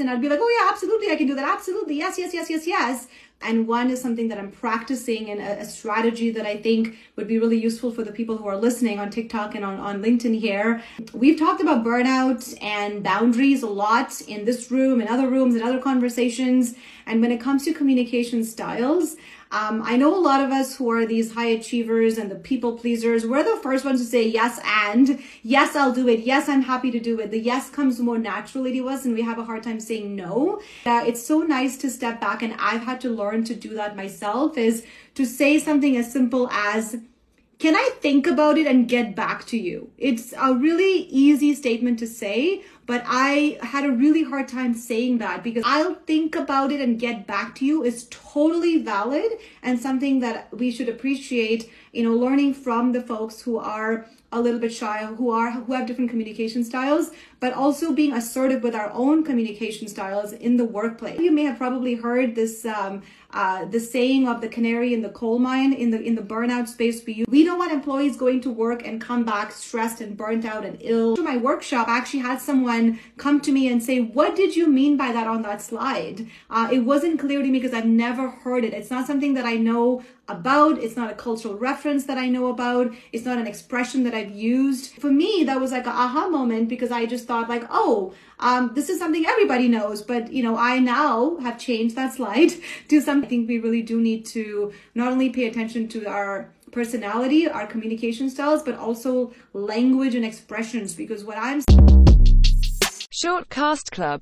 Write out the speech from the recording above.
and I'd be like, oh yeah, absolutely, I can do that. Absolutely. Yes, yes, yes, yes, yes. And one is something that I'm practicing and a, a, strategy that I think would be really useful for the people who are listening on TikTok and on, on LinkedIn here. We've talked about burnout and boundaries a lot in this room and other rooms and other conversations. And when it comes to communication styles, um, I know a lot of us who are these high achievers and the people pleasers, we're the first ones to say yes and yes, I'll do it. Yes, I'm happy to do it. The yes comes more naturally to us and we have a hard time saying no. Uh, it's so nice to step back and I've had to learn to do that myself is to say something as simple as, can I think about it and get back to you? It's a really easy statement to say, but I had a really hard time saying that because I'll think about it and get back to you is totally valid and something that we should appreciate, you know, learning from the folks who are a little bit shy, who are who have different communication styles, but also being assertive with our own communication styles in the workplace. You may have probably heard this um, uh, the saying of the canary in the coal mine in the in the burnout space for you. We don't want employees going to work and come back stressed and burnt out and ill. After my workshop, I actually had someone come to me and say, "What did you mean by that on that slide?" Uh, it wasn't clear to me because I've never heard it. It's not something that I know about. It's not a cultural reference that I know about. It's not an expression that I've used. For me, that was like a aha moment because I just thought like, oh, um, this is something everybody knows. But you know, I now have changed that slide to something. We really do need to not only pay attention to our personality, our communication styles, but also language and expressions because what I'm Short Cast Club